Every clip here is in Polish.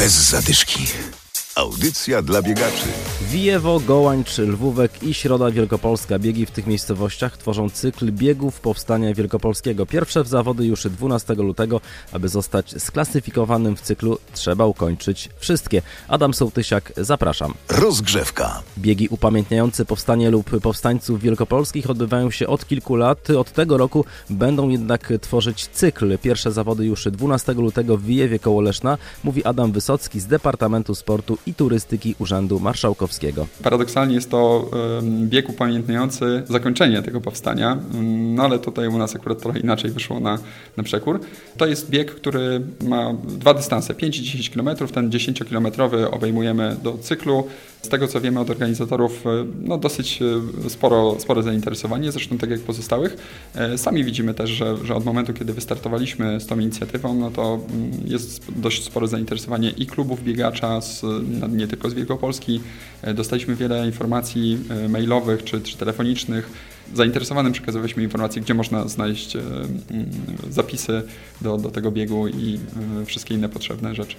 Bez zadyszki. Audycja dla biegaczy. Wijewo, Gołańcz, Lwówek i Środa Wielkopolska. Biegi w tych miejscowościach tworzą cykl biegów Powstania Wielkopolskiego. Pierwsze w zawody już 12 lutego. Aby zostać sklasyfikowanym w cyklu trzeba ukończyć wszystkie. Adam Sołtysiak, zapraszam. Rozgrzewka. Biegi upamiętniające powstanie lub powstańców wielkopolskich odbywają się od kilku lat. Od tego roku będą jednak tworzyć cykl. Pierwsze zawody już 12 lutego w Wijewie koło Leszna, mówi Adam Wysocki z Departamentu Sportu i Turystyki Urzędu Marszałkowskiego. Paradoksalnie jest to bieg upamiętniający zakończenie tego powstania, no ale tutaj u nas akurat trochę inaczej wyszło na, na przekór. To jest bieg, który ma dwa dystanse, 5 i 10 km. Ten 10-kilometrowy obejmujemy do cyklu. Z tego co wiemy od organizatorów, no dosyć sporo, spore zainteresowanie, zresztą tak jak pozostałych. Sami widzimy też, że, że od momentu, kiedy wystartowaliśmy z tą inicjatywą, no to jest dość spore zainteresowanie i klubów biegacza z nie tylko z Wielkopolski. E, dostaliśmy wiele informacji e, mailowych czy, czy telefonicznych zainteresowanym przekazywaliśmy informacje, gdzie można znaleźć e, zapisy do, do tego biegu i e, wszystkie inne potrzebne rzeczy.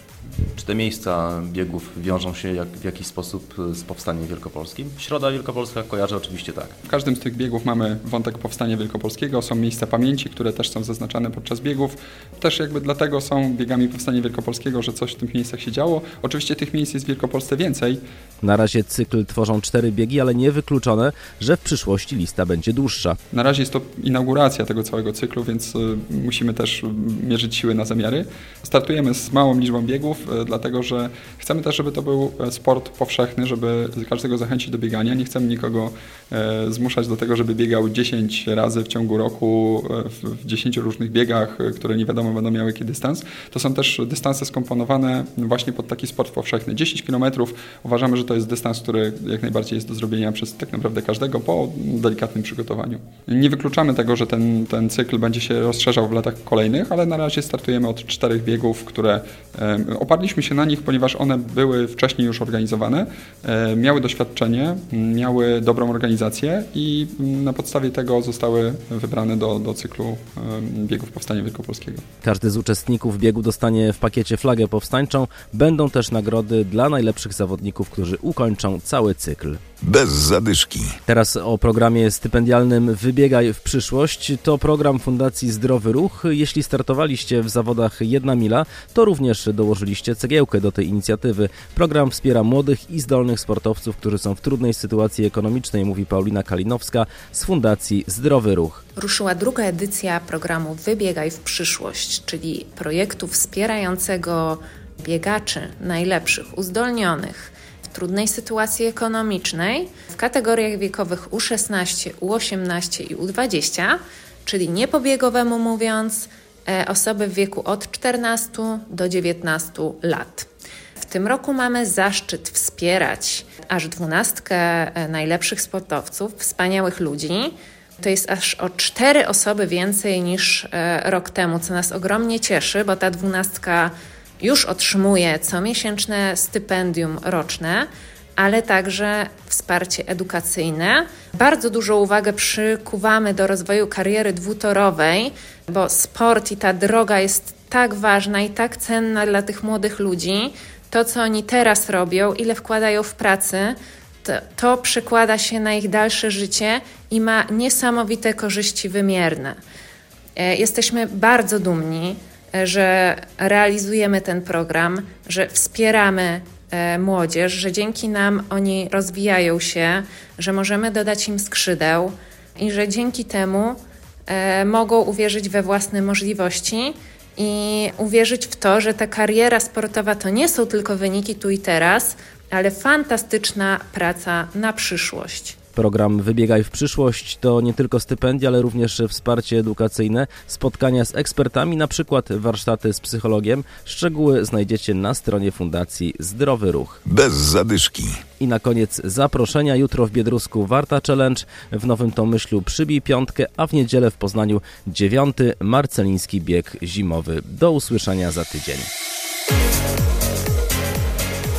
Czy te miejsca biegów wiążą się jak, w jakiś sposób z powstaniem wielkopolskim? Środa Wielkopolska kojarzy oczywiście tak. W każdym z tych biegów mamy wątek powstania wielkopolskiego, są miejsca pamięci, które też są zaznaczane podczas biegów. Też jakby dlatego są biegami powstania wielkopolskiego, że coś w tych miejscach się działo. Oczywiście tych miejsc jest w Wielkopolsce więcej. Na razie cykl tworzą cztery biegi, ale nie wykluczone, że w przyszłości lista będzie dłuższa. Na razie jest to inauguracja tego całego cyklu, więc y, musimy też mierzyć siły na zamiary. Startujemy z małą liczbą biegów, y, dlatego że chcemy też, żeby to był e, sport powszechny, żeby każdego zachęcić do biegania. Nie chcemy nikogo e, zmuszać do tego, żeby biegał 10 razy w ciągu roku e, w 10 różnych biegach, które nie wiadomo będą miały jaki dystans. To są też dystanse skomponowane właśnie pod taki sport powszechny. 10 km uważamy, że to jest dystans, który jak najbardziej jest do zrobienia przez tak naprawdę każdego po delikatnym przygotowaniu. Nie wykluczamy tego, że ten, ten cykl będzie się rozszerzał w latach kolejnych, ale na razie startujemy od czterech biegów, które oparliśmy się na nich, ponieważ one były wcześniej już organizowane, miały doświadczenie, miały dobrą organizację i na podstawie tego zostały wybrane do, do cyklu biegów Powstania Wielkopolskiego. Każdy z uczestników biegu dostanie w pakiecie flagę powstańczą. Będą też nagrody dla najlepszych zawodników, którzy ukończą cały cykl. Bez zadyszki. Teraz o programie stypendialnym Wybiegaj w przyszłość. To program Fundacji Zdrowy Ruch. Jeśli startowaliście w zawodach Jedna Mila, to również dołożyliście cegiełkę do tej inicjatywy. Program wspiera młodych i zdolnych sportowców, którzy są w trudnej sytuacji ekonomicznej, mówi Paulina Kalinowska z Fundacji Zdrowy Ruch. Ruszyła druga edycja programu Wybiegaj w przyszłość, czyli projektu wspierającego biegaczy najlepszych, uzdolnionych trudnej sytuacji ekonomicznej w kategoriach wiekowych U16, U18 i U20, czyli niepobiegowemu mówiąc, e, osoby w wieku od 14 do 19 lat. W tym roku mamy zaszczyt wspierać aż dwunastkę e, najlepszych sportowców, wspaniałych ludzi. To jest aż o cztery osoby więcej niż e, rok temu, co nas ogromnie cieszy, bo ta dwunastka już otrzymuje comiesięczne stypendium roczne, ale także wsparcie edukacyjne. Bardzo dużą uwagę przykuwamy do rozwoju kariery dwutorowej, bo sport i ta droga jest tak ważna i tak cenna dla tych młodych ludzi. To, co oni teraz robią, ile wkładają w pracy, to, to przekłada się na ich dalsze życie i ma niesamowite korzyści wymierne. E, jesteśmy bardzo dumni że realizujemy ten program, że wspieramy e, młodzież, że dzięki nam oni rozwijają się, że możemy dodać im skrzydeł i że dzięki temu e, mogą uwierzyć we własne możliwości i uwierzyć w to, że ta kariera sportowa to nie są tylko wyniki tu i teraz, ale fantastyczna praca na przyszłość. Program Wybiegaj w przyszłość to nie tylko stypendia, ale również wsparcie edukacyjne, spotkania z ekspertami, na przykład warsztaty z psychologiem. Szczegóły znajdziecie na stronie Fundacji Zdrowy Ruch. Bez zadyszki. I na koniec zaproszenia. Jutro w Biedrusku Warta Challenge, w Nowym Tomyślu przybij piątkę, a w niedzielę w Poznaniu dziewiąty marceliński bieg zimowy. Do usłyszenia za tydzień.